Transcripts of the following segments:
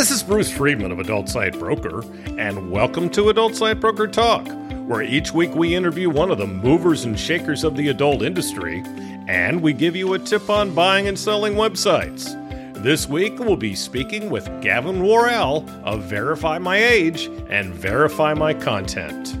This is Bruce Friedman of Adult Site Broker, and welcome to Adult Site Broker Talk, where each week we interview one of the movers and shakers of the adult industry, and we give you a tip on buying and selling websites. This week we'll be speaking with Gavin Worrell of Verify My Age and Verify My Content.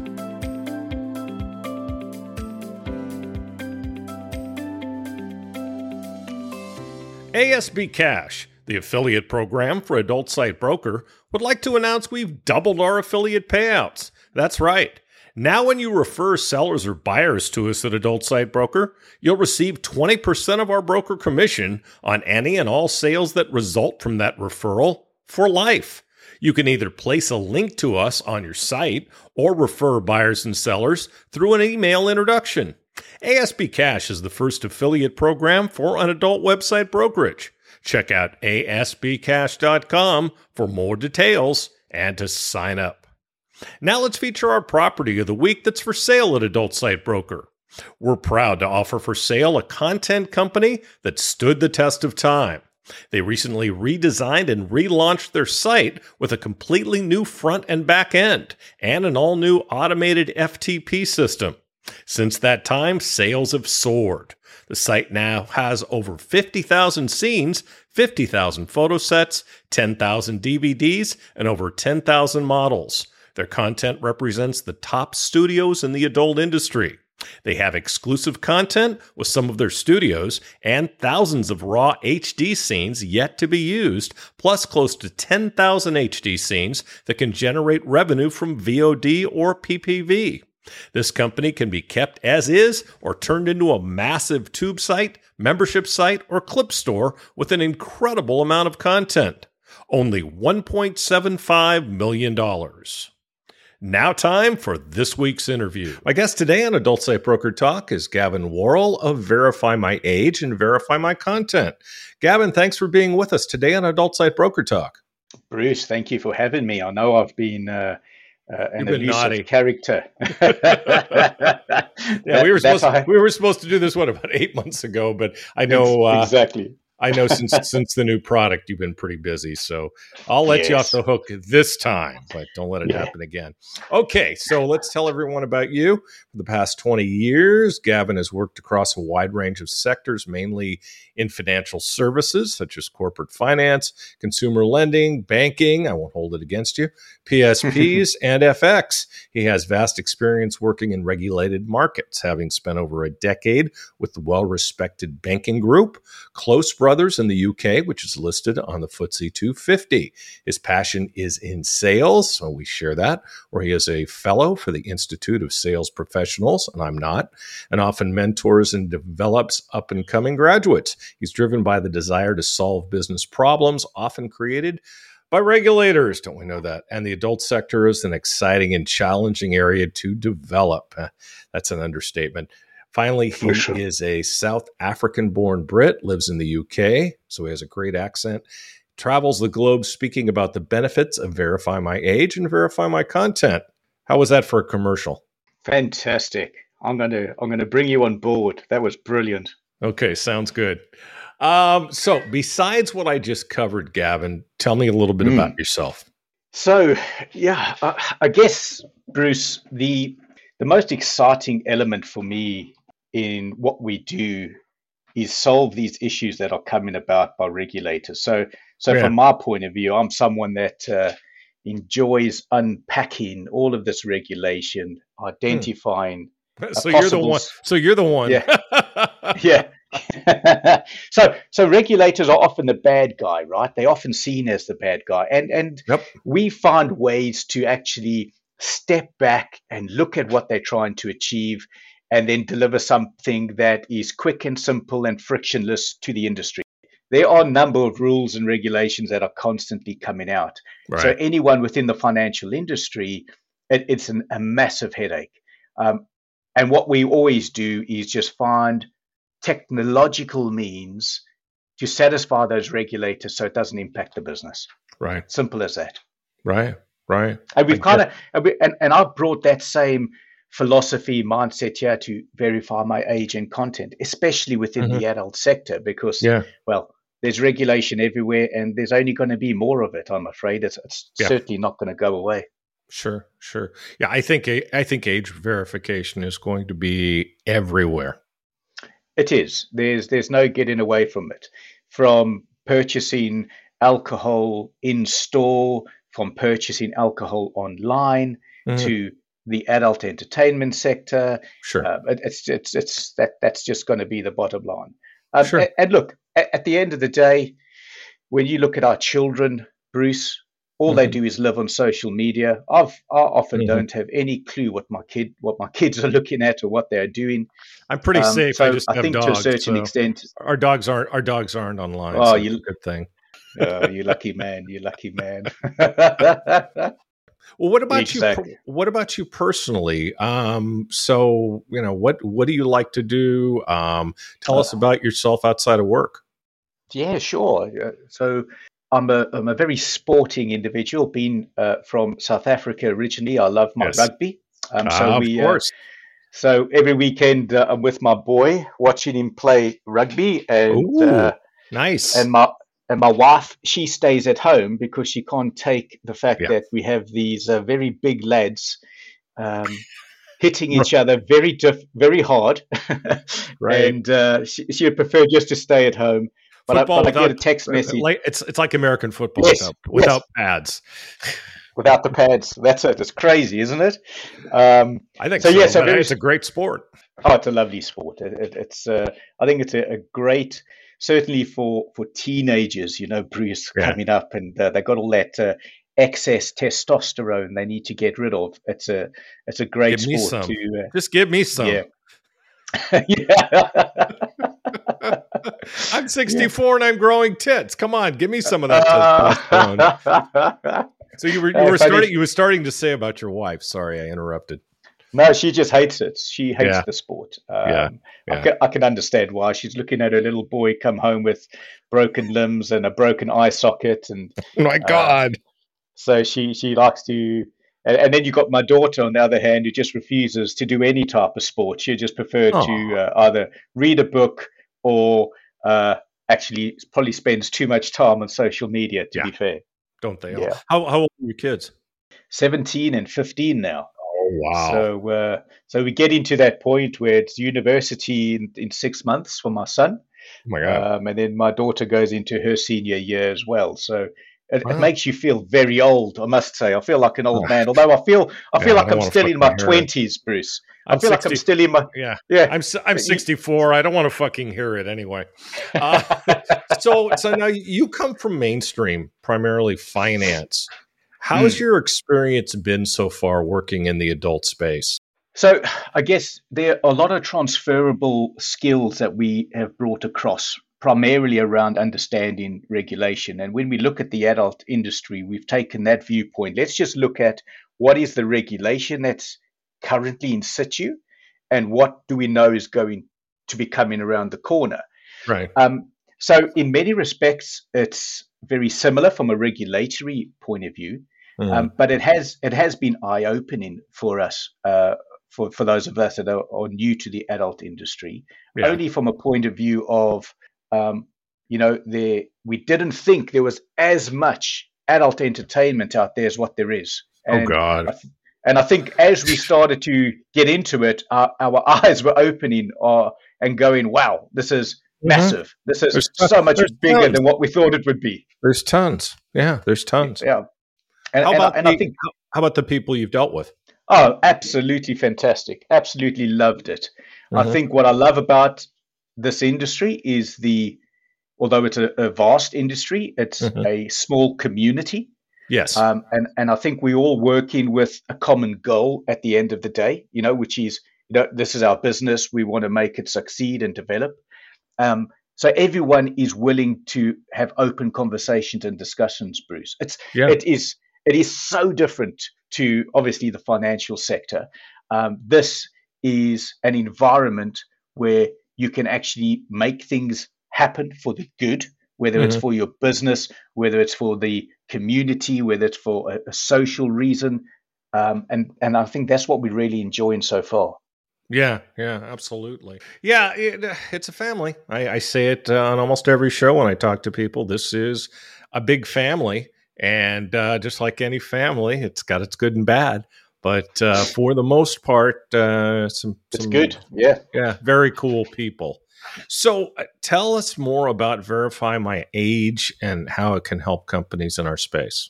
ASB Cash, the affiliate program for Adult Site Broker, would like to announce we've doubled our affiliate payouts. That's right. Now, when you refer sellers or buyers to us at Adult Site Broker, you'll receive 20% of our broker commission on any and all sales that result from that referral for life. You can either place a link to us on your site or refer buyers and sellers through an email introduction. ASB Cash is the first affiliate program for an adult website brokerage. Check out asbcash.com for more details and to sign up. Now let's feature our property of the week that's for sale at Adult Site Broker. We're proud to offer for sale a content company that stood the test of time. They recently redesigned and relaunched their site with a completely new front and back end and an all new automated FTP system. Since that time, sales have soared. The site now has over 50,000 scenes, 50,000 photo sets, 10,000 DVDs, and over 10,000 models. Their content represents the top studios in the adult industry. They have exclusive content with some of their studios and thousands of raw HD scenes yet to be used, plus close to 10,000 HD scenes that can generate revenue from VOD or PPV. This company can be kept as is or turned into a massive tube site, membership site, or clip store with an incredible amount of content. Only $1.75 million. Now, time for this week's interview. My guest today on Adult Site Broker Talk is Gavin Worrell of Verify My Age and Verify My Content. Gavin, thanks for being with us today on Adult Site Broker Talk. Bruce, thank you for having me. I know I've been uh, uh, an You've elusive naughty. character. Yeah, we were supposed I- we were supposed to do this one about eight months ago, but I know uh, exactly. I know since since the new product you've been pretty busy, so I'll let you off the hook this time, but don't let it Yeah. happen again. Okay, so let's tell everyone about you. For the past 20 years, Gavin has worked across a wide range of sectors, mainly in financial services such as corporate finance, consumer lending, banking, I won't hold it against you, PSPs, and FX. He has vast experience working in regulated markets, having spent over a decade with the well-respected banking group Close Brothers in the UK, which is listed on the FTSE 250. His passion is in sales, so we share that, where he is a fellow for the Institute of Sales Professionals, and I'm not, and often mentors and develops up and coming graduates. He's driven by the desire to solve business problems, often created by regulators. Don't we know that? And the adult sector is an exciting and challenging area to develop. Eh, That's an understatement. Finally, he sure. is a South African born Brit, lives in the UK, so he has a great accent. Travels the globe speaking about the benefits of Verify My Age and Verify My Content. How was that for a commercial? Fantastic. I'm gonna I'm gonna bring you on board. That was brilliant. Okay, sounds good. Um, so, besides what I just covered, Gavin, tell me a little bit Mm. about yourself. So yeah, I, I guess Bruce, the the most exciting element for me in what we do is solve these issues that are coming about by regulators. So so Yeah. from my point of view, I'm someone that uh, enjoys unpacking all of this regulation, identifying So you're the one. So you're the one. yeah. so so regulators are often the bad guy, right? They're often seen as the bad guy. And and Yep. we find ways to actually step back and look at what they're trying to achieve and then deliver something that is quick and simple and frictionless to the industry. There are a number of rules and regulations that are constantly coming out. right. So anyone within the financial industry, it, it's an, a massive headache. Um, and what we always do is just find technological means to satisfy those regulators so it doesn't impact the business. right. Simple as that. Right. Right. And we've kind of and and I've brought that same philosophy mindset here to verify my age and content, especially within Mhm. the adult sector, because Yeah. well, there's regulation everywhere, and there's only going to be more of it. I'm afraid it's, it's yeah. certainly not going to go away. Sure, sure. Yeah, I think I think age verification is going to be everywhere. It is. There's there's no getting away from it. From purchasing alcohol in store, from purchasing alcohol online mm-hmm. to the adult entertainment sector. Sure, uh, it's it's it's that that's just going to be the bottom line. Um, sure. And, and look, at, at, the end of the day, when you look at our children, Bruce, all mm-hmm. they do is live on social media. I've, I often mm-hmm. don't have any clue what my kid, what my kids are looking at or what they're doing. I'm pretty um, safe. So I, just I think dogs, to a certain so extent, our dogs aren't our dogs aren't online. Oh, so you good thing. oh, you lucky man! You lucky man. Well, what about you? What about you personally? Um, so you know, what what do you like to do? Um, tell uh, us about yourself outside of work. Yeah, sure. So I'm a I'm a very sporting individual. Being uh, from South Africa originally, I love my yes. rugby. Um, so uh, we, of course. so every weekend uh, I'm with my boy watching him play rugby, and uh, Ooh, nice. And my and my wife, she stays at home because she can't take the fact yeah. that we have these uh, very big lads um, hitting each other very diff- very hard. right. And uh, she, she, would prefer just to stay at home. But, I, but without, I, get a text uh, message. Like, it's it's like American football yes, without, without yes. pads. Without the pads, that's it. It's crazy, isn't it? Um, I think so. so yes, yeah, so it's a great sport. Oh, it's a lovely sport. It, it, it's uh, I think it's a, a great certainly for for teenagers, you know, Bruce yeah. coming up and uh, they got all that uh, excess testosterone they need to get rid of. It's a it's a great give sport to uh, just give me some. Yeah. yeah. I'm 64 yeah. and I'm growing tits. Come on, give me some of that testosterone. so you were you were starting you were starting to say about your wife. Sorry, I interrupted. No, she just hates it. She hates yeah. the sport. Um, yeah. yeah. I, can, I, can, understand why. She's looking at her little boy come home with broken limbs and a broken eye socket, and oh my uh, God. Uh, so she she likes to, and, and, then you've got my daughter on the other hand who just refuses to do any type of sport. She just prefers oh. to uh, either read a book or uh, actually probably spends too much time on social media. To yeah. be fair, don't they? Yeah. How how old are your kids? Seventeen and fifteen now wow. So, uh, so we get into that point where it's university in, in six months for my son. Oh my God. Um, and then my daughter goes into her senior year as well. So it, wow. it, makes you feel very old, I must say. I feel like an old oh. man, although I feel I feel like I am still in my twenties, Bruce. I feel 60, like I'm still in my yeah yeah. I'm I'm 64. I don't want to fucking hear it anyway. Uh, so so now you come from mainstream, primarily finance. How's mm. your experience been so far working in the adult space? So, I guess there are a lot of transferable skills that we have brought across, primarily around understanding regulation. And when we look at the adult industry, we've taken that viewpoint. Let's just look at what is the regulation that's currently in situ and what do we know is going to be coming around the corner. Right. Um, so, in many respects, it's very similar from a regulatory point of view. Mm. Um, but it has it has been eye opening for us, uh, for for those of us that are, are new to the adult industry, yeah. only from a point of view of, um, you know, there we didn't think there was as much adult entertainment out there as what there is. Oh, and oh God. I th- and I think as we started to get into it, our, our eyes were opening uh, and going, wow, this is mm-hmm. massive. Mm-hmm. This is there's so much bigger tons. than what we thought it would be. There's tons. Yeah, there's tons. Yeah. And, how about and, and the, I think how about the people you've dealt with? Oh, absolutely fantastic. Absolutely loved it. Mm-hmm. I think what I love about this industry is the although it's a, a vast industry, it's mm-hmm. a small community. Yes. Um, and, and I think we're all working with a common goal at the end of the day, you know, which is, you know, this is our business. We want to make it succeed and develop. Um, so everyone is willing to have open conversations and discussions, Bruce. It's, yeah. it is, it is so different to obviously the financial sector. Um, this is an environment where you can actually make things happen for the good, whether mm-hmm. it's for your business, whether it's for the community, whether it's for a, a social reason. Um, and and I think that's what we're really enjoying so far. Yeah, yeah, absolutely. Yeah, it, it's a family. I, I say it uh, on almost every show when I talk to people. This is a big family, and uh, just like any family, it's got its good and bad. But uh, for the most part, uh, some, it's some, good. Yeah, yeah, very cool people. So, uh, tell us more about Verify My Age and how it can help companies in our space.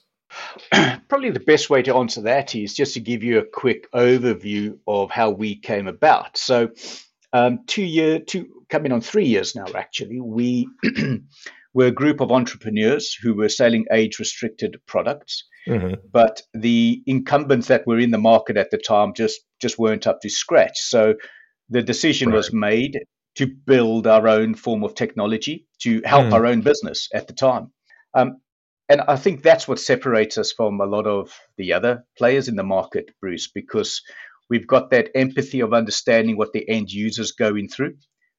Probably the best way to answer that is just to give you a quick overview of how we came about. So, um, two year, two coming on three years now. Actually, we were a group of entrepreneurs who were selling age-restricted products, mm-hmm. but the incumbents that were in the market at the time just just weren't up to scratch. So, the decision right. was made to build our own form of technology to help mm. our own business at the time. Um, and I think that's what separates us from a lot of the other players in the market, Bruce, because we've got that empathy of understanding what the end users going through.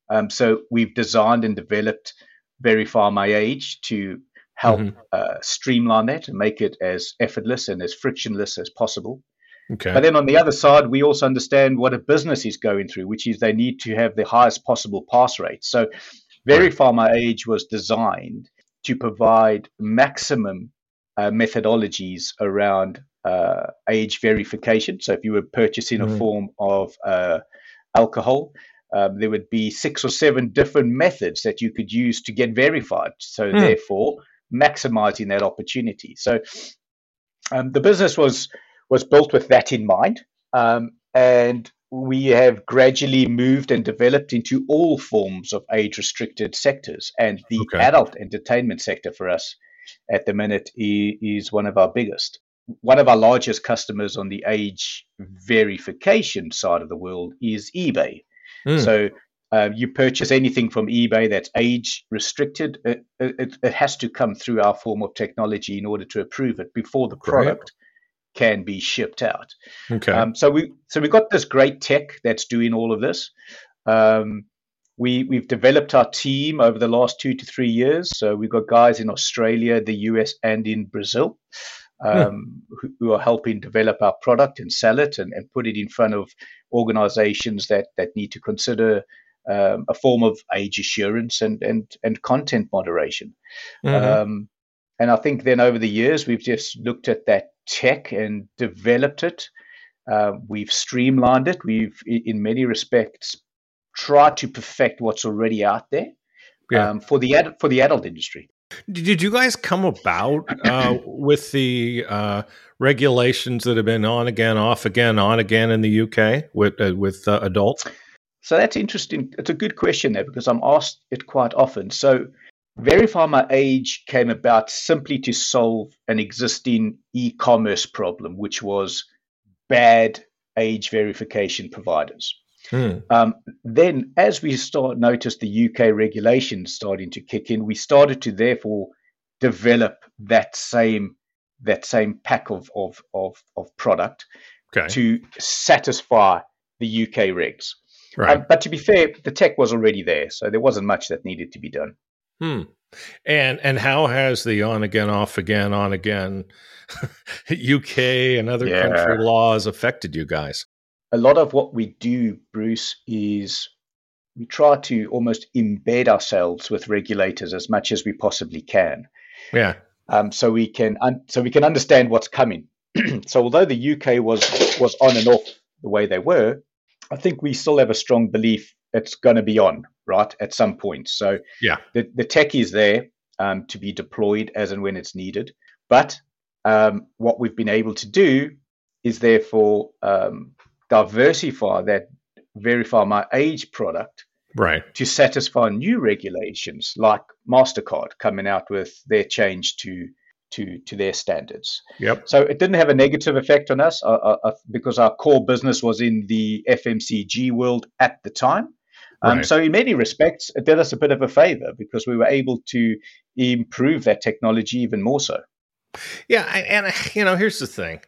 Um, so we've designed and developed Verify My Age to help mm-hmm. uh, streamline that and make it as effortless and as frictionless as possible. Okay. But then on the other side, we also understand what a business is going through, which is they need to have the highest possible pass rate. So Verify My Age was designed to provide maximum uh, methodologies around uh, age verification. So if you were purchasing mm-hmm. a form of uh, alcohol, um, there would be six or seven different methods that you could use to get verified. So mm. therefore, maximizing that opportunity. So um, the business was was built with that in mind, um, and we have gradually moved and developed into all forms of age restricted sectors. And the okay. adult entertainment sector for us at the minute is one of our biggest. One of our largest customers on the age verification side of the world is eBay. Mm. So uh, you purchase anything from eBay that's age restricted, it, it, it, has to come through our form of technology in order to approve it before the product can be shipped out. Okay. Um, so we so we've got this great tech that's doing all of this. Um, we we've developed our team over the last two to three years. So we've got guys in Australia, the US, and in Brazil. Hmm. Um, who, who, are helping develop our product and sell it and, and put it in front of organizations that, that need to consider um, a form of age assurance and, and, and content moderation. Mm-hmm. Um, and I think then over the years, we've just looked at that tech and developed it. Uh, we've streamlined it. We've, in many respects, tried to perfect what's already out there yeah. um, for the ad- for the adult industry. Did you guys come about uh, with the uh, regulations that have been on again, off again, on again in the UK with uh, with uh, adults? So that's interesting. It's a good question there because I'm asked it quite often. So Verify My Age came about simply to solve an existing e commerce problem, which was bad age verification providers. Hmm. Um, then, as we start noticed the UK regulations starting to kick in, we started to therefore develop that same that same pack of of of, of product okay. to satisfy the UK regs. Right. Um, but to be fair, the tech was already there, so there wasn't much that needed to be done. Hmm. And and how has the on again, off again, on again UK and other yeah. country laws affected you guys? A lot of what we do, Bruce, is we try to almost embed ourselves with regulators as much as we possibly can. Yeah. Um, so we can un- so we can understand what's coming. so although the UK was was on and off the way they were, I think we still have a strong belief it's going to be on right at some point. So yeah, the, the tech is there um, to be deployed as and when it's needed. But um, what we've been able to do is therefore um, diversify that verify my age product right to satisfy new regulations like mastercard coming out with their change to to to their standards. Yep. So it didn't have a negative effect on us uh, uh, uh because our core business was in the FMCG world at the time. Um, right. So, in many respects, it did us a bit of a favor because we were able to improve that technology even more so. Yeah, and you know, here's the thing: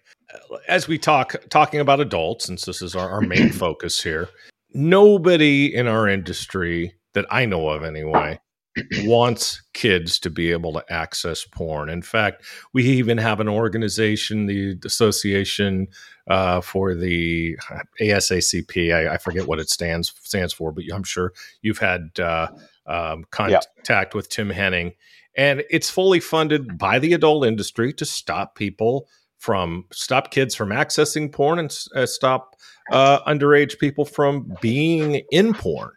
as we talk talking about adults, since this is our, our main focus here, nobody in our industry that I know of, anyway, wants kids to be able to access porn. In fact, we even have an organization, the Association uh, for the ASACP. I, I, forget what it stands stands for, but I'm sure you've had uh, um, contact yeah. with Tim Henning, and it's fully funded by the adult industry to stop people from stop kids from accessing porn and uh, stop uh, underage people from being in porn.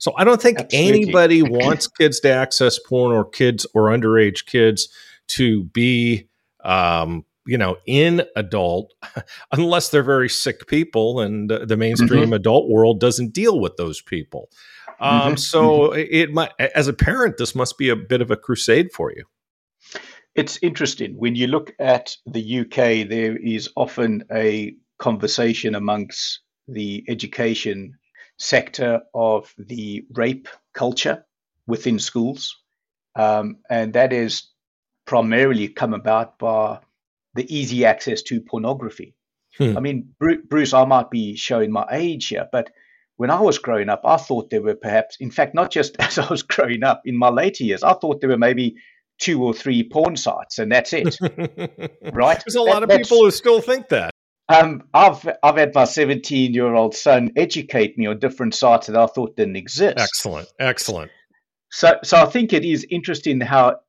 So I don't think Absolutely. anybody wants kids to access porn or kids or underage kids to be, um, you know, in adult, unless they're very sick people, and the mainstream mm-hmm. adult world doesn't deal with those people. Um, mm-hmm. So mm-hmm. it might, as a parent, this must be a bit of a crusade for you. It's interesting when you look at the UK. There is often a conversation amongst the education sector of the rape culture within schools. Um, and that is primarily come about by the easy access to pornography. Hmm. I mean, Bruce, I might be showing my age here, but when I was growing up, I thought there were perhaps, in fact, not just as I was growing up in my later years, I thought there were maybe two or three porn sites and that's it. right? There's a lot of people who still think that. Um, I've I've had my 17 year old son educate me on different sites that I thought didn't exist. Excellent, excellent. So so I think it is interesting how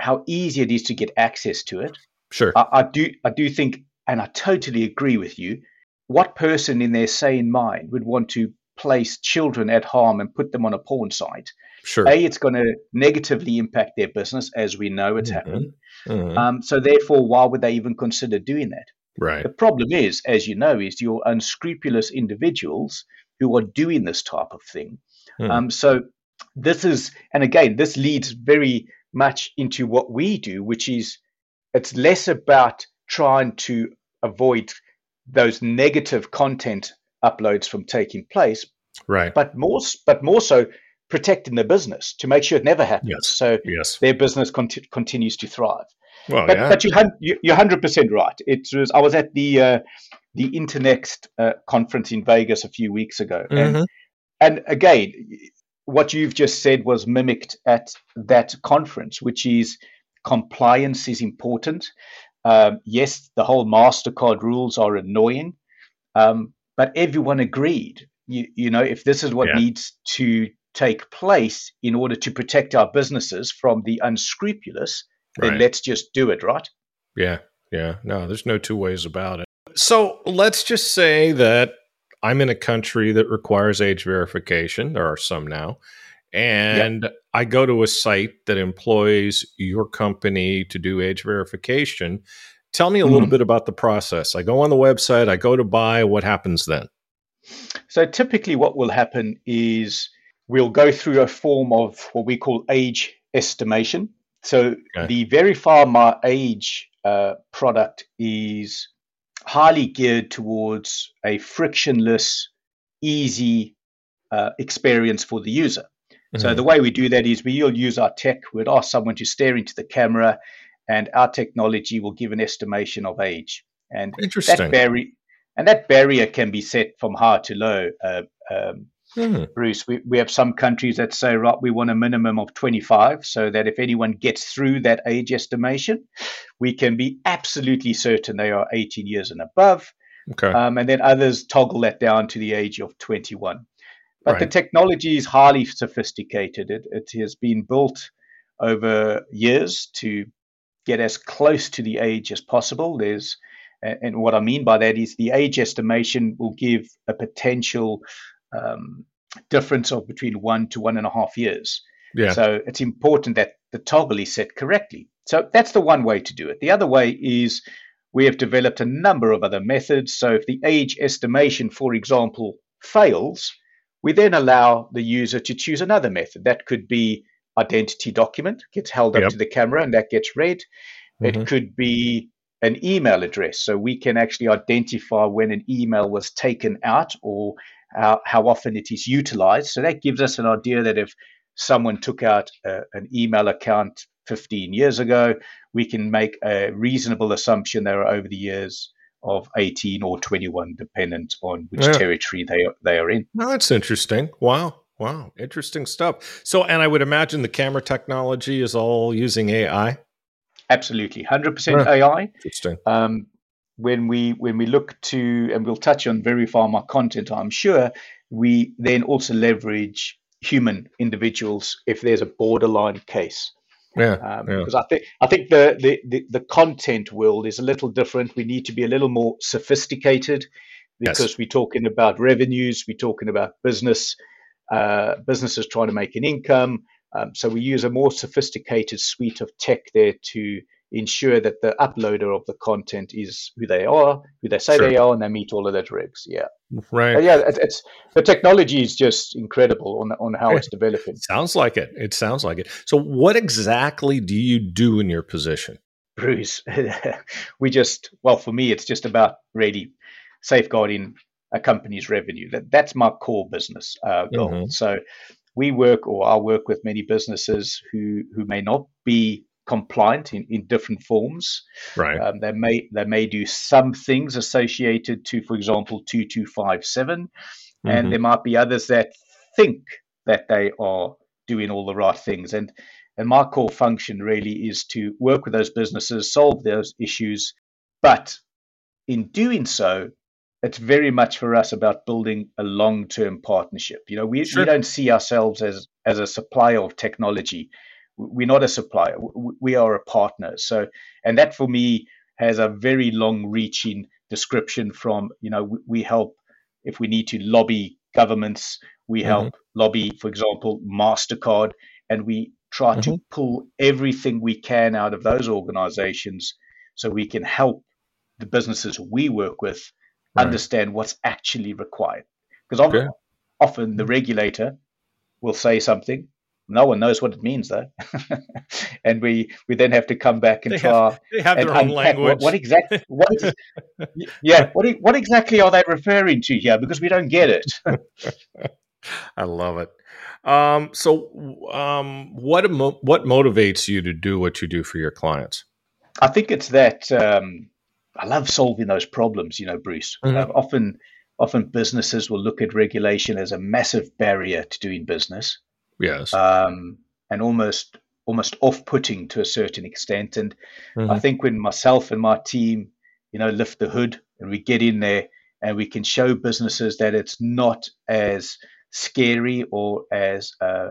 how easy it is to get access to it. Sure, I, I do I do think, and I totally agree with you. What person in their sane mind would want to place children at harm and put them on a porn site? Sure. A, it's going to negatively impact their business, as we know it's mm-hmm. happening. Mm-hmm. Um, so therefore, why would they even consider doing that? Right. The problem is, as you know, is your unscrupulous individuals who are doing this type of thing. Hmm. Um, so this is, and again, this leads very much into what we do, which is it's less about trying to avoid those negative content uploads from taking place, right? But more, but more so protecting the business to make sure it never happens. Yes. So yes. their business cont- continues to thrive. Well, but, yeah. but you, you're hundred percent right. It was I was at the uh, the Internext uh, conference in Vegas a few weeks ago, mm-hmm. and and again, what you've just said was mimicked at that conference, which is compliance is important. Um, yes, the whole Mastercard rules are annoying, um, but everyone agreed. You, you know, if this is what yeah. needs to take place in order to protect our businesses from the unscrupulous, then right. let's just do it, right? Yeah, yeah. No, there's no two ways about it. So let's just say that I'm in a country that requires age verification. There are some now. And yep. I go to a site that employs your company to do age verification. Tell me a mm little mm-hmm. bit about the process. I go on the website, I go to buy. What happens then? So typically, what will happen is we'll go through a form of what we call age estimation. So okay. the Verify My Age uh, product is highly geared towards a frictionless, easy uh, experience for the user. Mm-hmm. So the way we do that is we'll use our tech. We'd ask someone to stare into the camera, and our technology will give an estimation of age. And that barrier, and that barrier can be set from high to low. Uh, um, Mm-hmm. Bruce, we, we have some countries that say, right, we want a minimum of 25 so that if anyone gets through that age estimation, we can be absolutely certain they are 18 years and above. Okay. Um, and then others toggle that down to the age of 21. But right. the technology is highly sophisticated. It, it has been built over years to get as close to the age as possible. There's and what I mean by that is the age estimation will give a potential um, difference of between one to one and a half years. Yeah. So it's important that the toggle is set correctly. So that's the one way to do it. The other way is we have developed a number of other methods. So if the age estimation, for example, fails, we then allow the user to choose another method. That could be identity document, gets held up yep. to the camera and that gets read. Mm-hmm. It could be an email address. So we can actually identify when an email was taken out or how, how often it is utilized. So that gives us an idea that if someone took out a, an email account 15 years ago, we can make a reasonable assumption they are over the years of 18 or 21, dependent on which yeah. territory they are, they are in. Well, that's interesting. Wow. Wow, interesting stuff. So, and I would imagine the camera technology is all using AI. Absolutely, hundred percent AI. Interesting. Um, when we when we look to, and we'll touch on Verify my content, I'm sure we then also leverage human individuals if there's a borderline case. Yeah, um, yeah. Because I think I think the, the, the the content world is a little different. We need to be a little more sophisticated because Yes. we're talking about revenues, we're talking about business, uh, businesses trying to make an income. Um, so we use a more sophisticated suite of tech there to ensure that the uploader of the content is who they are, who they say Sure. they are, and they meet all of those regs. Yeah, Right. But yeah, it, it's the technology is just incredible on on how it's developing. Sounds like it. It sounds like it. So, what exactly do you do in your position? Bruce, we just well for me it's just about really safeguarding a company's revenue. That that's my core business uh, goal. Mhm. So we work or I work with many businesses who who may not be compliant in, in different forms. Right. Um, they may they may do some things associated to, for example, two two five seven, and Mhm. there might be others that think that they are doing all the right things. And and my core function really is to work with those businesses, solve those issues, but in doing so, it's very much for us about building a long-term partnership. You know, we, Sure. we don't see ourselves as as a supplier of technology. We're not a supplier. We are a partner. So, and that for me has a very long-reaching description. From you know, we, help if we need to lobby governments. We mm-hmm. help lobby, for example, Mastercard, and we try to mm-hmm. pull everything we can out of those organizations so we can help the businesses we work with Right. understand what's actually required. Because often, Okay. often the mm-hmm. regulator will say something, no one knows what it means though, and we we then have to come back and They try They have and their own language. what, what exactly what is, yeah what what exactly are they referring to here because we don't get it. I love it. Um, so, um, what what motivates you to do what you do for your clients? I think it's that um, I love solving those problems. You know, Bruce. Mhm. Uh, often, often businesses will look at regulation as a massive barrier to doing business, Yes. um, and almost almost off-putting to a certain extent. And I Mhm. think when myself and my team, you know, lift the hood and we get in there and we can show businesses that it's not as scary or as uh,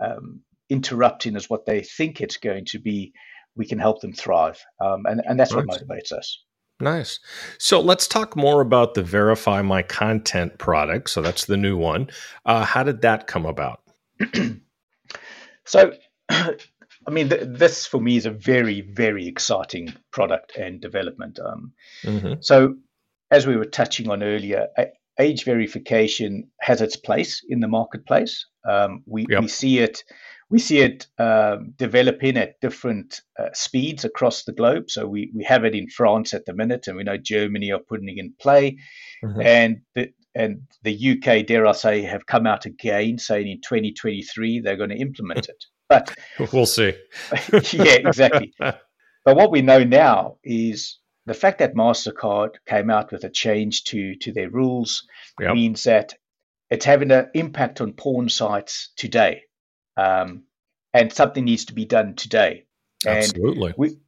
um, interrupting as what they think it's going to be, we can help them thrive. Um, and, and that's what motivates us. Nice. So let's talk more about the Verify My Content product. So that's the new one. Uh, how did that come about? So, I mean, th- this for me is a very, very exciting product and development. Um, hmm So, as we were touching on earlier, age verification has its place in the marketplace. Um, we, Yep. we see it, we see it um, developing at different uh, speeds across the globe. So we, we have it in France at the minute, and we know Germany are putting it in play, Mhm. and the and the UK, dare I say, have come out again saying in 2023 they're going to implement it. But We'll see. yeah, exactly. But what we know now is the fact that Mastercard came out with a change to to their rules Yep. means that it's having an impact on porn sites today, um, and something needs to be done today. And Absolutely. we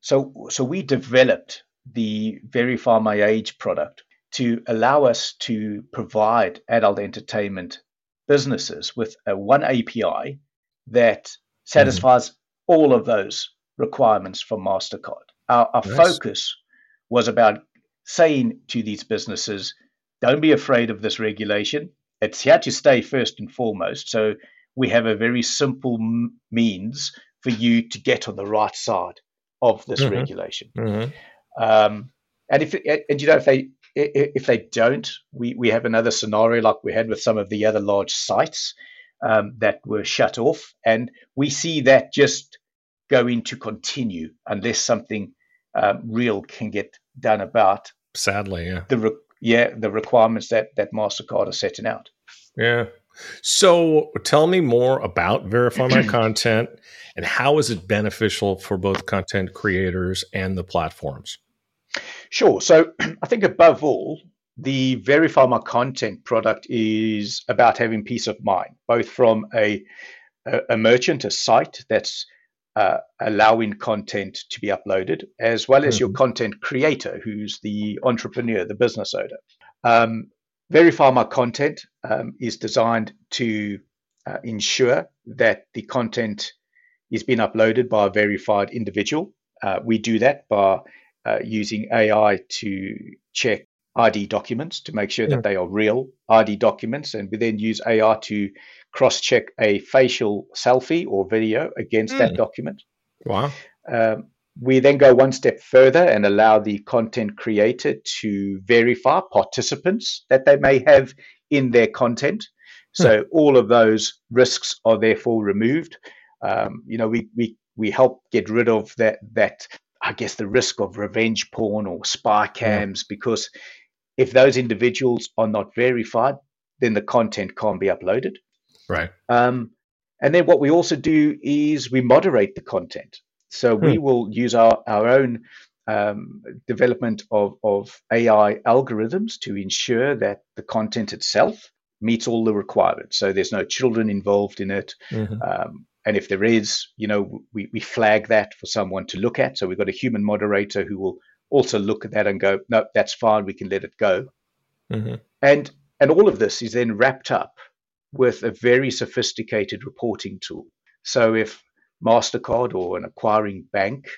so so we developed the Verify My Age product to allow us to provide adult entertainment businesses with a one API that satisfies all of those requirements from Mastercard. Our, our Nice. focus was about saying to these businesses, don't be afraid of this regulation. It's here to stay first and foremost. So we have a very simple m- means for you to get on the right side of this Mhm. regulation. Mhm. Um, and if and you know if they if they don't, we we have another scenario like we had with some of the other large sites um, that were shut off, and we see that just going to continue unless something um, real can get done about Sadly, yeah. the re- yeah the requirements that that Mastercard are setting out. Yeah. So tell me more about Verify My Content and how is it beneficial for both content creators and the platforms? Sure. So I think above all, the Verify My Content product is about having peace of mind, both from a, a, a merchant, a site that's uh, allowing content to be uploaded, as well as mm-hmm. your content creator, who's the entrepreneur, the business owner. Um, Verify My Content um, is designed to uh, ensure that the content is being uploaded by a verified individual. Uh, we do that by uh, using AI to check ID documents to make sure yeah. that they are real ID documents, and we then use AI to cross check a facial selfie or video against mm. that hmm. document. Wow. Um, we then go one step further and allow the content creator to verify participants that they may have in their content. Hmm. So all of those risks are therefore removed. Um, you know, we, we we help get rid of that that I guess the risk of revenge porn or spy cams yeah. because if those individuals are not verified, then the content can't be uploaded. Right. Um, and then what we also do is we moderate the content. So hmm. we will use our, our own um, development of, of AI algorithms to ensure that the content itself meets all the requirements. So there's no children involved in it. Mm-hmm. Um, and if there is, you know, we, we flag that for someone to look at. So we've got a human moderator who will also look at that and go, no, that's fine, we can let it go. Mm-hmm. And and all of this is then wrapped up with a very sophisticated reporting tool. So if MasterCard or an acquiring bank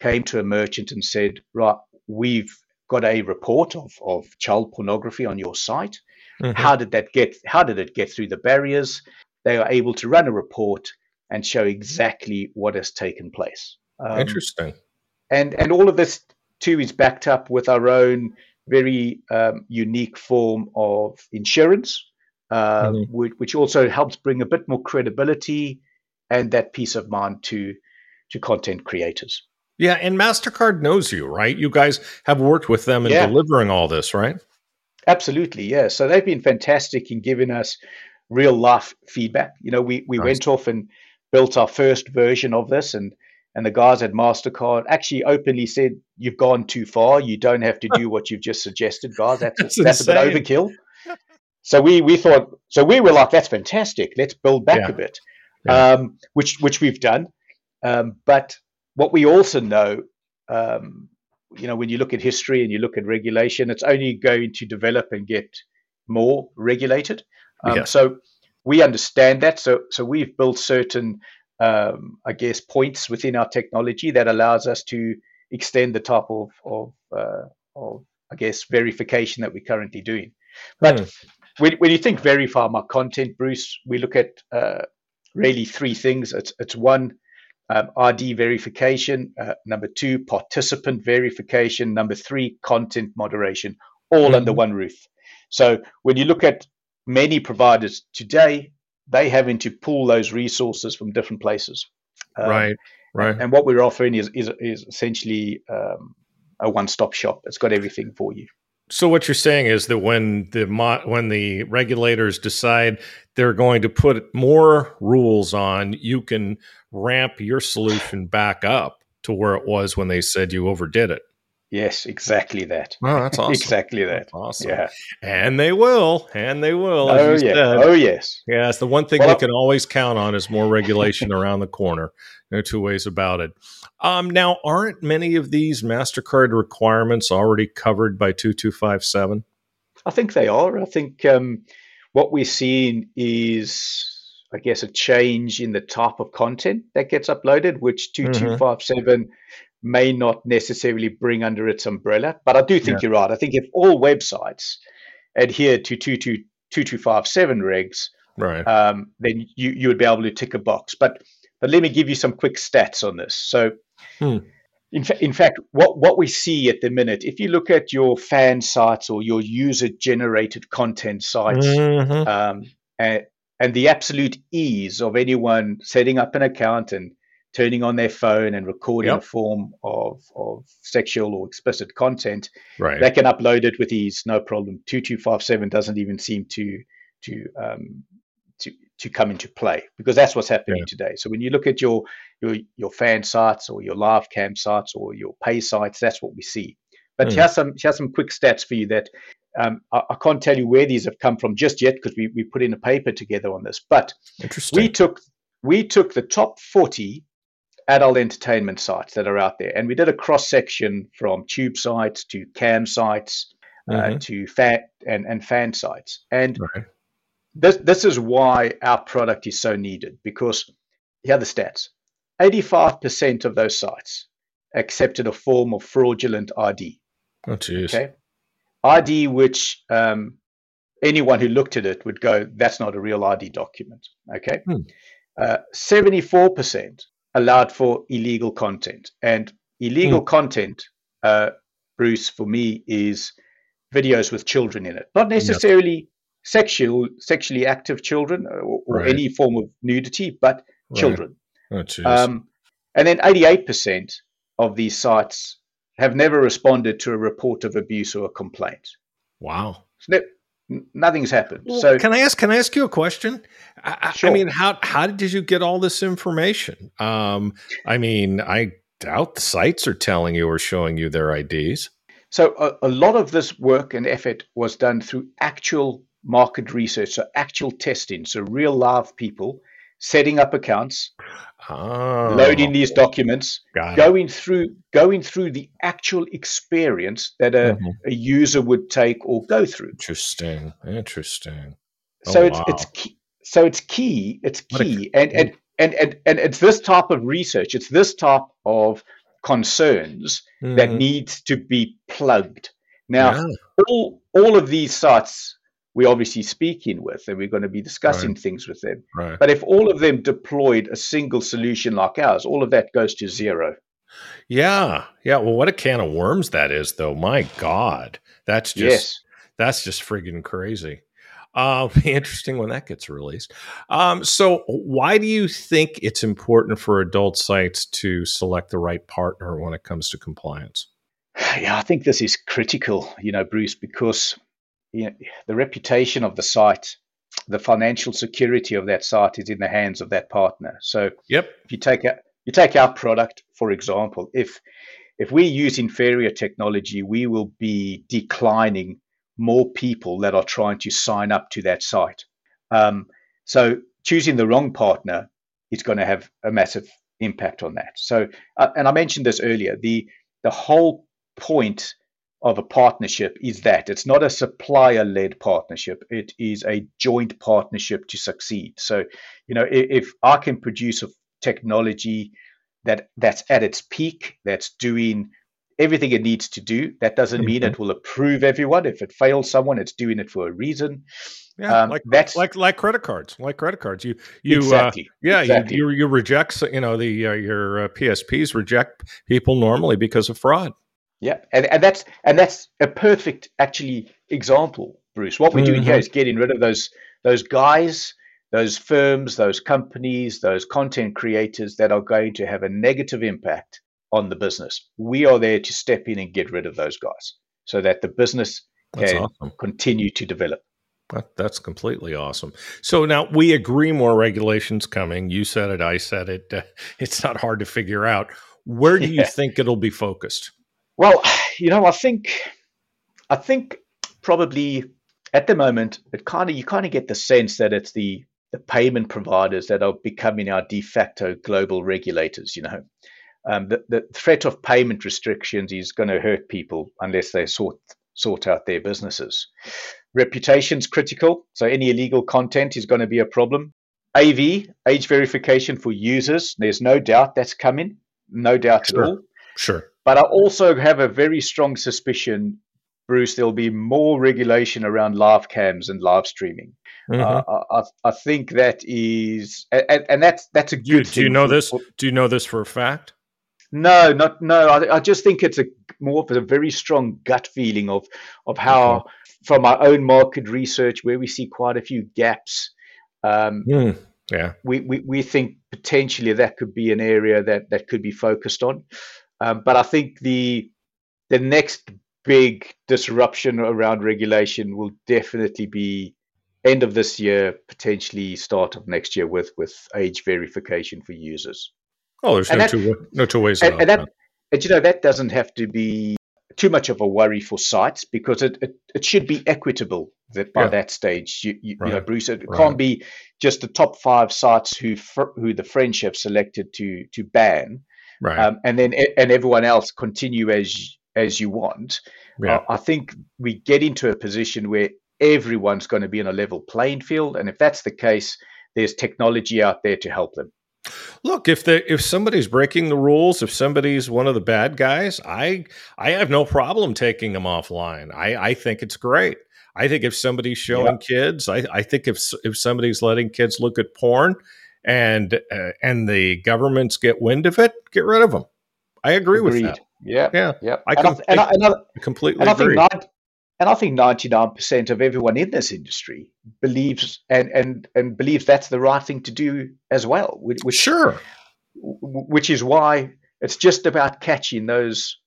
came to a merchant and said, right, we've got a report of, of child pornography on your site. Mm-hmm. How did that get how did it get through the barriers? They are able to run a report and show exactly what has taken place. Um, Interesting. And and all of this too is backed up with our own very um, unique form of insurance, uh, mm-hmm. which, which, also helps bring a bit more credibility and that peace of mind to to content creators. Yeah, and Mastercard knows you, right? You guys have worked with them in yeah. delivering all this, right? Absolutely, yeah. So they've been fantastic in giving us real life feedback. You know, we we nice. went off and built our first version of this, and and the guys at Mastercard actually openly said, "You've gone too far. You don't have to do what you've just suggested, guys. That's that's, that's a bit overkill." So we we thought, so we were like, "That's fantastic. Let's build back yeah. a bit," yeah. um, which which we've done. Um, but what we also know, um, you know, when you look at history and you look at regulation, it's only going to develop and get more regulated. Um, yeah. So we understand that. So so we've built certain um, I guess, points within our technology that allows us to extend the type of, of, uh, of I guess, verification that we're currently doing. But mm. when, when you think verify my content, Bruce, we look at uh, really three things. It's, it's one, um, ID verification. Uh, number two, participant verification. Number three, content moderation, all mm-hmm. under one roof. So when you look at many providers today, they having to pull those resources from different places. Um, right, right. And what we're offering is is, is essentially um, a one-stop shop. It's got everything for you. So what you're saying is that when the when the regulators decide they're going to put more rules on, you can ramp your solution back up to where it was when they said you overdid it. Yes, exactly that. Oh, that's awesome. exactly that. Awesome. Yeah. And they will. And they will. oh, yeah. Said. Oh, yes. Yes. The one thing well, we can always count on is more regulation around the corner. No two ways about it. Um, now, aren't many of these MasterCard requirements already covered by 2257? I think they are. I think um, what we're seeing is I guess, a change in the type of content that gets uploaded, which 2257 mm-hmm may not necessarily bring under its umbrella. But I do think yeah. you're right. I think if all websites adhere to 2257 regs, right. um, then you, you would be able to tick a box. But but let me give you some quick stats on this. So, hmm. in, fa- in fact, what, what we see at the minute, if you look at your fan sites or your user generated content sites, mm-hmm. um, and, and the absolute ease of anyone setting up an account and turning on their phone and recording yep. a form of, of sexual or explicit content, right. they can upload it with ease, no problem. 2257 doesn't even seem to to um, to to come into play because that's what's happening yeah. today. So when you look at your your your fan sites or your live cam sites or your pay sites, that's what we see. But mm. here's some here's some quick stats for you that Um, I, I, can't tell you where these have come from just yet because we, we put in a paper together on this. But we took we took the top 40 adult entertainment sites that are out there, and we did a cross section from tube sites to cam sites uh, mm-hmm. uh, to fan and, and fan sites. And right. this this is why our product is so needed because here are the stats: 85% of those sites accepted a form of fraudulent ID. Oh, geez. Okay. ID, which um, anyone who looked at it would go, that's not a real ID document. Okay. Hmm. Uh, 74% allowed for illegal content. And illegal hmm. content, uh, Bruce, for me, is videos with children in it. Not necessarily yep. sexual, sexually active children or, or right. any form of nudity, but right. children. Oh, um, and then 88% of these sites have never responded to a report of abuse or a complaint. Wow. So nothing's happened. Well, so can I ask? Can I ask you a question? I, sure. I mean, how how did you get all this information? Um, I mean, I doubt the sites are telling you or showing you their IDs. So a, a lot of this work and effort was done through actual market research, so actual testing, so real live people setting up accounts, oh, loading these documents, going through going through the actual experience that a, mm-hmm. a user would take or go through. Interesting. Interesting. Oh, so it's wow. it's key, so it's key. It's key, a, and, and and and and it's this type of research. It's this type of concerns mm-hmm. that needs to be plugged. Now, yeah. all all of these sites we're obviously speaking with and we're going to be discussing right. things with them. Right. But if all of them deployed a single solution like ours, all of that goes to zero. Yeah. Yeah. Well, what a can of worms that is, though. My God. That's just, yes. that's just friggin' crazy. Uh, interesting when that gets released. Um, so, why do you think it's important for adult sites to select the right partner when it comes to compliance? Yeah, I think this is critical, you know, Bruce, because you know, the reputation of the site, the financial security of that site is in the hands of that partner. So yep. if you take a, you take our product, for example, if if we use inferior technology, we will be declining more people that are trying to sign up to that site. Um, so choosing the wrong partner is going to have a massive impact on that. So, uh, and I mentioned this earlier, the the whole point of a partnership is that it's not a supplier led partnership it is a joint partnership to succeed so you know if, if, i can produce a technology that that's at its peak that's doing everything it needs to do that doesn't mm-hmm. mean it will approve everyone if it fails someone it's doing it for a reason yeah, um, like that's like like credit cards, like credit cards. You you uh, exactly, uh, yeah exactly. you, you, you reject you know the uh, your uh, PSPs reject people normally because of fraud. Yeah, and, and that's and that's a perfect actually example, Bruce. What we're mm-hmm. doing here is getting rid of those those guys, those firms, those companies, those content creators that are going to have a negative impact on the business. We are there to step in and get rid of those guys so that the business that's can awesome. continue to develop. That's completely awesome. So now we agree more regulations coming. You said it, I said it. Uh, it's not hard to figure out. Where do you yeah. think it'll be focused? Well, you know, I think I think probably at the moment it kind of you kind of get the sense that it's the the payment providers that are becoming our de facto global regulators. You know, um, the the threat of payment restrictions is going to hurt people unless they sort sort out their businesses. Reputation's critical, so any illegal content is going to be a problem. AV, age verification for users, there's no doubt that's coming, no doubt sure. at all. Sure. But I also have a very strong suspicion, Bruce, there'll be more regulation around live cams and live streaming. Mm-hmm. Uh, I, I, think that is, and, and that's that's a good. Do, do you know for, this? Do you know this for a fact? No, not no. I, I, just think it's a more of a very strong gut feeling of of how, okay. from our own market research, where we see quite a few gaps. Um, mm, yeah, we, we we think potentially that could be an area that that could be focused on. Um, but I think the the next big disruption around regulation will definitely be end of this year, potentially start of next year with with age verification for users. Oh, there's no, that, two, no two ways and, and that. And you know that doesn't have to be too much of a worry for sites because it, it, it should be equitable that by Yeah. that stage. You, you, you know, Bruce, it Right. can't be just the top five sites who fr- who the French have selected to to ban, Right. um, and then and everyone else continue as as you want. yeah. Uh, I think we get into a position where everyone's going to be on a level playing field, and if that's the case, there's technology out there to help them. Look, if the if somebody's breaking the rules, if somebody's one of the bad guys, I I have no problem taking them offline. I I think it's great. I think if somebody's showing kids, I I think if if somebody's letting kids look at porn, and uh, and the governments get wind of it, get rid of them. I agree with that. Yeah, Yeah, yeah. I and, I, and, I, and, I, completely and I think agree. and I think ninety nine percent of everyone in this industry believes and and and believes that's the right thing to do as well. Which which, sure. which is why it's just about catching those.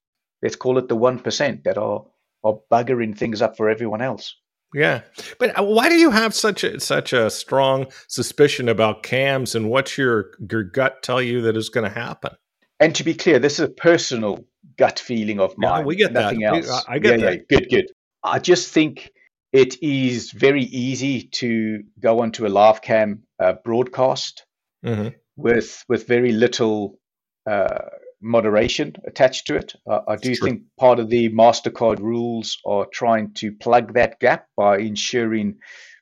Let's call it the one percent that are are buggering things up for everyone else. Yeah, but uh, why do you have such a such a strong suspicion about cams, and what's your your gut tell you that is going to happen? And to be clear, this is a personal gut feeling of Yeah, mine. we get nothing We- else. I- get yeah, that. Yeah, good, good. I just think it is very easy to go onto a live cam uh, broadcast hmm with with very little uh, moderation attached to it. Uh, I do Sure. think part of the Mastercard rules are trying to plug that gap by ensuring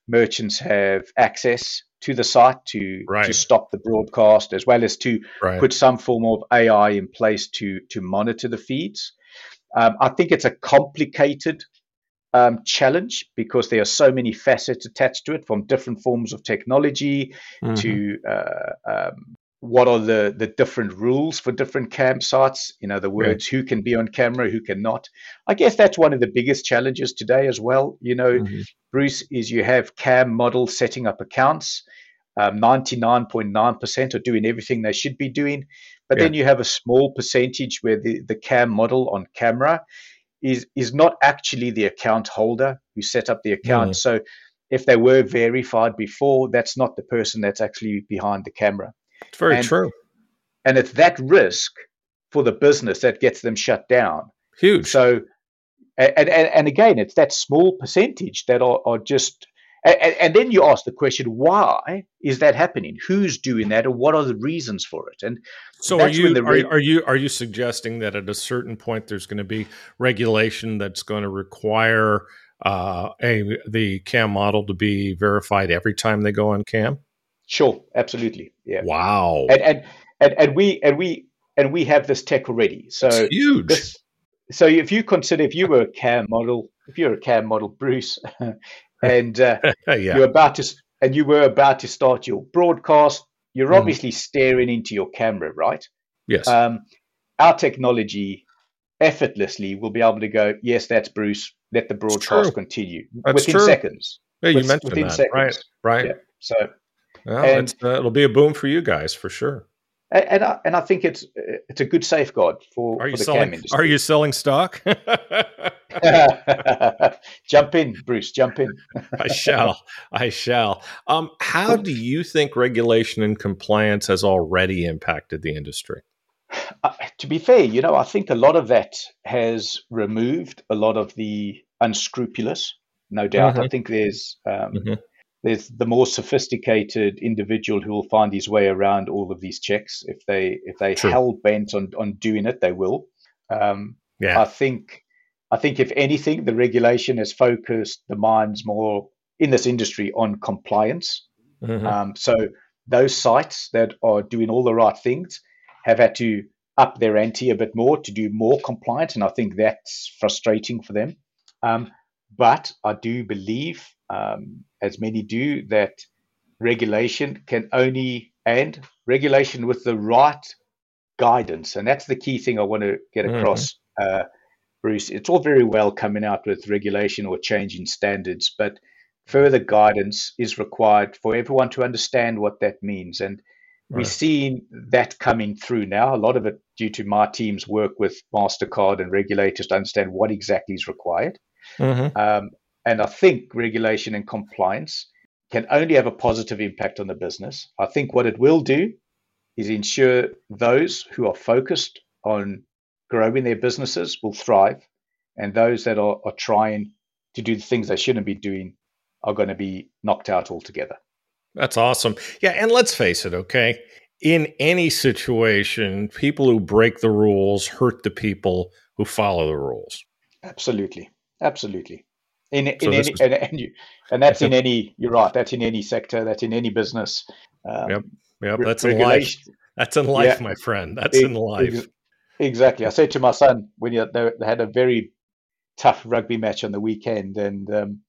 merchants have access to the site to Right. to stop the broadcast as well as to Right. put some form of AI in place to to monitor the feeds. Um, I think it's a complicated um, challenge because there are so many facets attached to it, from different forms of technology Mhm. to uh, um, what are the the different rules for different cam sites. In other words, who can be on camera, who cannot. I guess that's one of the biggest challenges today as well. You know, Mhm. Bruce, is you have cam models setting up accounts. Um, 99.9% are doing everything they should be doing. But Yeah. then you have a small percentage where the, the cam model on camera is, is not actually the account holder who set up the account. Mm. So if they were verified before, that's not the person that's actually behind the camera. It's very and- true. And it's that risk for the business that gets them shut down. Huge. So, and, and, and again, it's that small percentage that are, are just, and, and then you ask the question, why is that happening? Who's doing that, or what are the reasons for it? And So are you the are, are you are you suggesting that at a certain point there's going to be regulation that's going to require uh, a the cam model to be verified every time they go on cam? Sure, absolutely, yeah. Wow, And, and and and we and we and we have this tech already. So it's huge. this, so if you consider if you were a cam model, if you're a cam model, Bruce, and uh, yeah, you're about to and you were about to start your broadcast, you're Mhm. obviously staring into your camera, right? yes, Um, our technology effortlessly will be able to go, yes, that's Bruce. Let the broadcast continue That's within true. seconds. yeah, you with- mentioned within that, seconds. right? Right. Yeah. So, Well, And- it's, uh, it'll be a boom for you guys for sure. a- and I, and I think it's it's a good safeguard for, Are you for the selling? cam industry. Are you selling stock? jump in, Bruce. Jump in. I shall. I shall. Um, how do you think regulation and compliance has already impacted the industry? Uh, to be fair, you know, I think a lot of that has removed a lot of the unscrupulous. No doubt. I Mhm. think there's um, Mhm. There's the more sophisticated individual who will find his way around all of these checks. If they if they True. hell bent on on doing it, they will. Um, Yeah. I think I think if anything, the regulation has focused the minds more in this industry on compliance. Mhm. Um, so those sites that are doing all the right things have had to up their ante a bit more to do more compliance, and I think that's frustrating for them. Um, but I do believe, um, as many do, that regulation can only and regulation with the right guidance, and that's the key thing I want to get Mhm. across. Uh, Bruce, it's all very well coming out with regulation or changing standards, but further guidance is required for everyone to understand what that means. And Right. seeing that coming through now, a lot of it due to my team's work with MasterCard and regulators to understand what exactly is required. Mhm. Um, and I think regulation and compliance can only have a positive impact on the business. I think what it will do is ensure those who are focused on growing their businesses will thrive. and those that are, are trying to do the things they shouldn't be doing are going to be knocked out altogether. That's awesome. Yeah, and let's face it, okay? In any situation, people who break the rules hurt the people who follow the rules. Absolutely. Absolutely. In, in so any, was, and, and, you, and that's in any, you're right, that's in any sector, that's in any business. Um, yep. Yep. That's in life. That's in life, yeah. my friend. That's in life. Exactly. I said to my son when he, they had a very tough rugby match on the weekend, and um,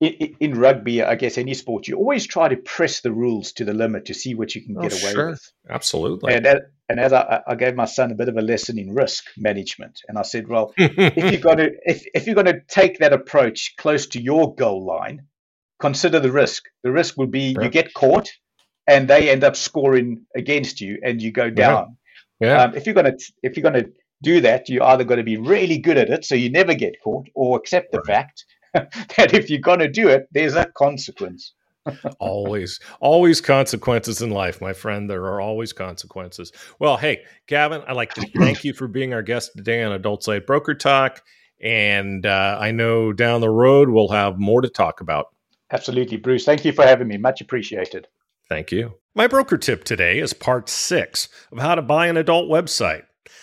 in, in, rugby, I guess any sport, you always try to press the rules to the limit to see what you can get oh, away sure. with. Absolutely. And, that, and as I, I, gave my son a bit of a lesson in risk management, and I said, well, if you're going to if, if you're going to take that approach close to your goal line, consider the risk. The risk will be sure. you get caught, and they end up scoring against you, and you go down. Yeah. Um, if you're going to if you're going to do that, you're either going to be really good at it, so you never get caught, or accept the right. fact that if you're going to do it, there's a consequence. Always, always consequences in life, my friend. There are always consequences. Well, hey, Gavin, I'd like to thank you for being our guest today on Adult Site Broker Talk. And uh, I know down the road we'll have more to talk about. Absolutely, Bruce. Thank you for having me. Much appreciated. Thank you. My broker tip today is part six of how to buy an adult website.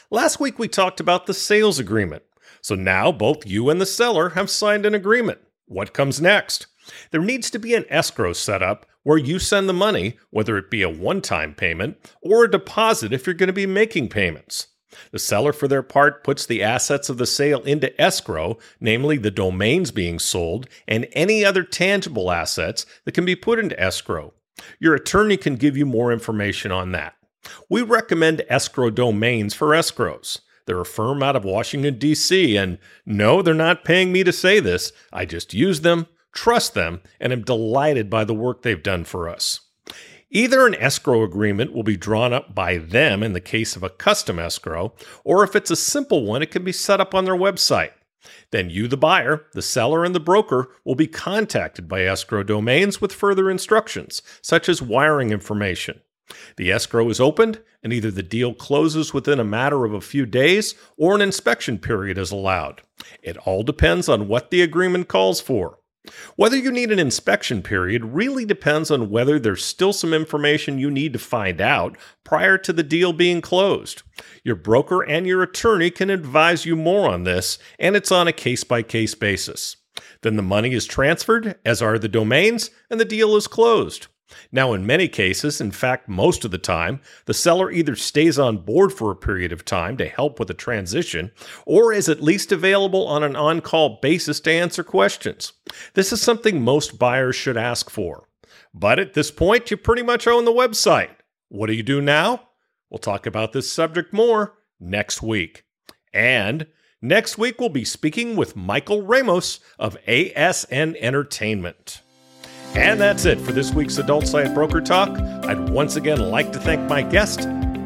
Last week we talked about the sales agreement. So now both you and the seller have signed an agreement. What comes next? There needs to be an escrow set up where you send the money, whether it be a one time payment or a deposit if you're going to be making payments. The seller, for their part, puts the assets of the sale into escrow, namely the domains being sold and any other tangible assets that can be put into escrow. Your attorney can give you more information on that. We recommend escrow domains for escrows. They're a firm out of Washington, D.C., and no, they're not paying me to say this. I just use them, trust them, and am delighted by the work they've done for us. Either an escrow agreement will be drawn up by them in the case of a custom escrow, or if it's a simple one, it can be set up on their website. Then you, the buyer, the seller, and the broker will be contacted by escrow domains with further instructions, such as wiring information. The escrow is opened, and either the deal closes within a matter of a few days or an inspection period is allowed. It all depends on what the agreement calls for. Whether you need an inspection period really depends on whether there's still some information you need to find out prior to the deal being closed. Your broker and your attorney can advise you more on this, and it's on a case by case basis. Then the money is transferred, as are the domains, and the deal is closed. Now, in many cases, in fact, most of the time, the seller either stays on board for a period of time to help with the transition or is at least available on an on call basis to answer questions. This is something most buyers should ask for. But at this point, you pretty much own the website. What do you do now? We'll talk about this subject more next week. And next week, we'll be speaking with Michael Ramos of ASN Entertainment. And that's it for this week's Adult Site Broker Talk. I'd once again like to thank my guest,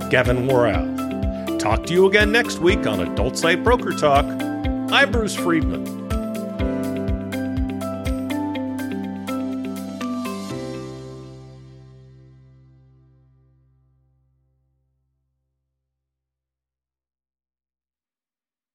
Gavin Worrell. Talk to you again next week on Adult Site Broker Talk. I'm Bruce Friedman.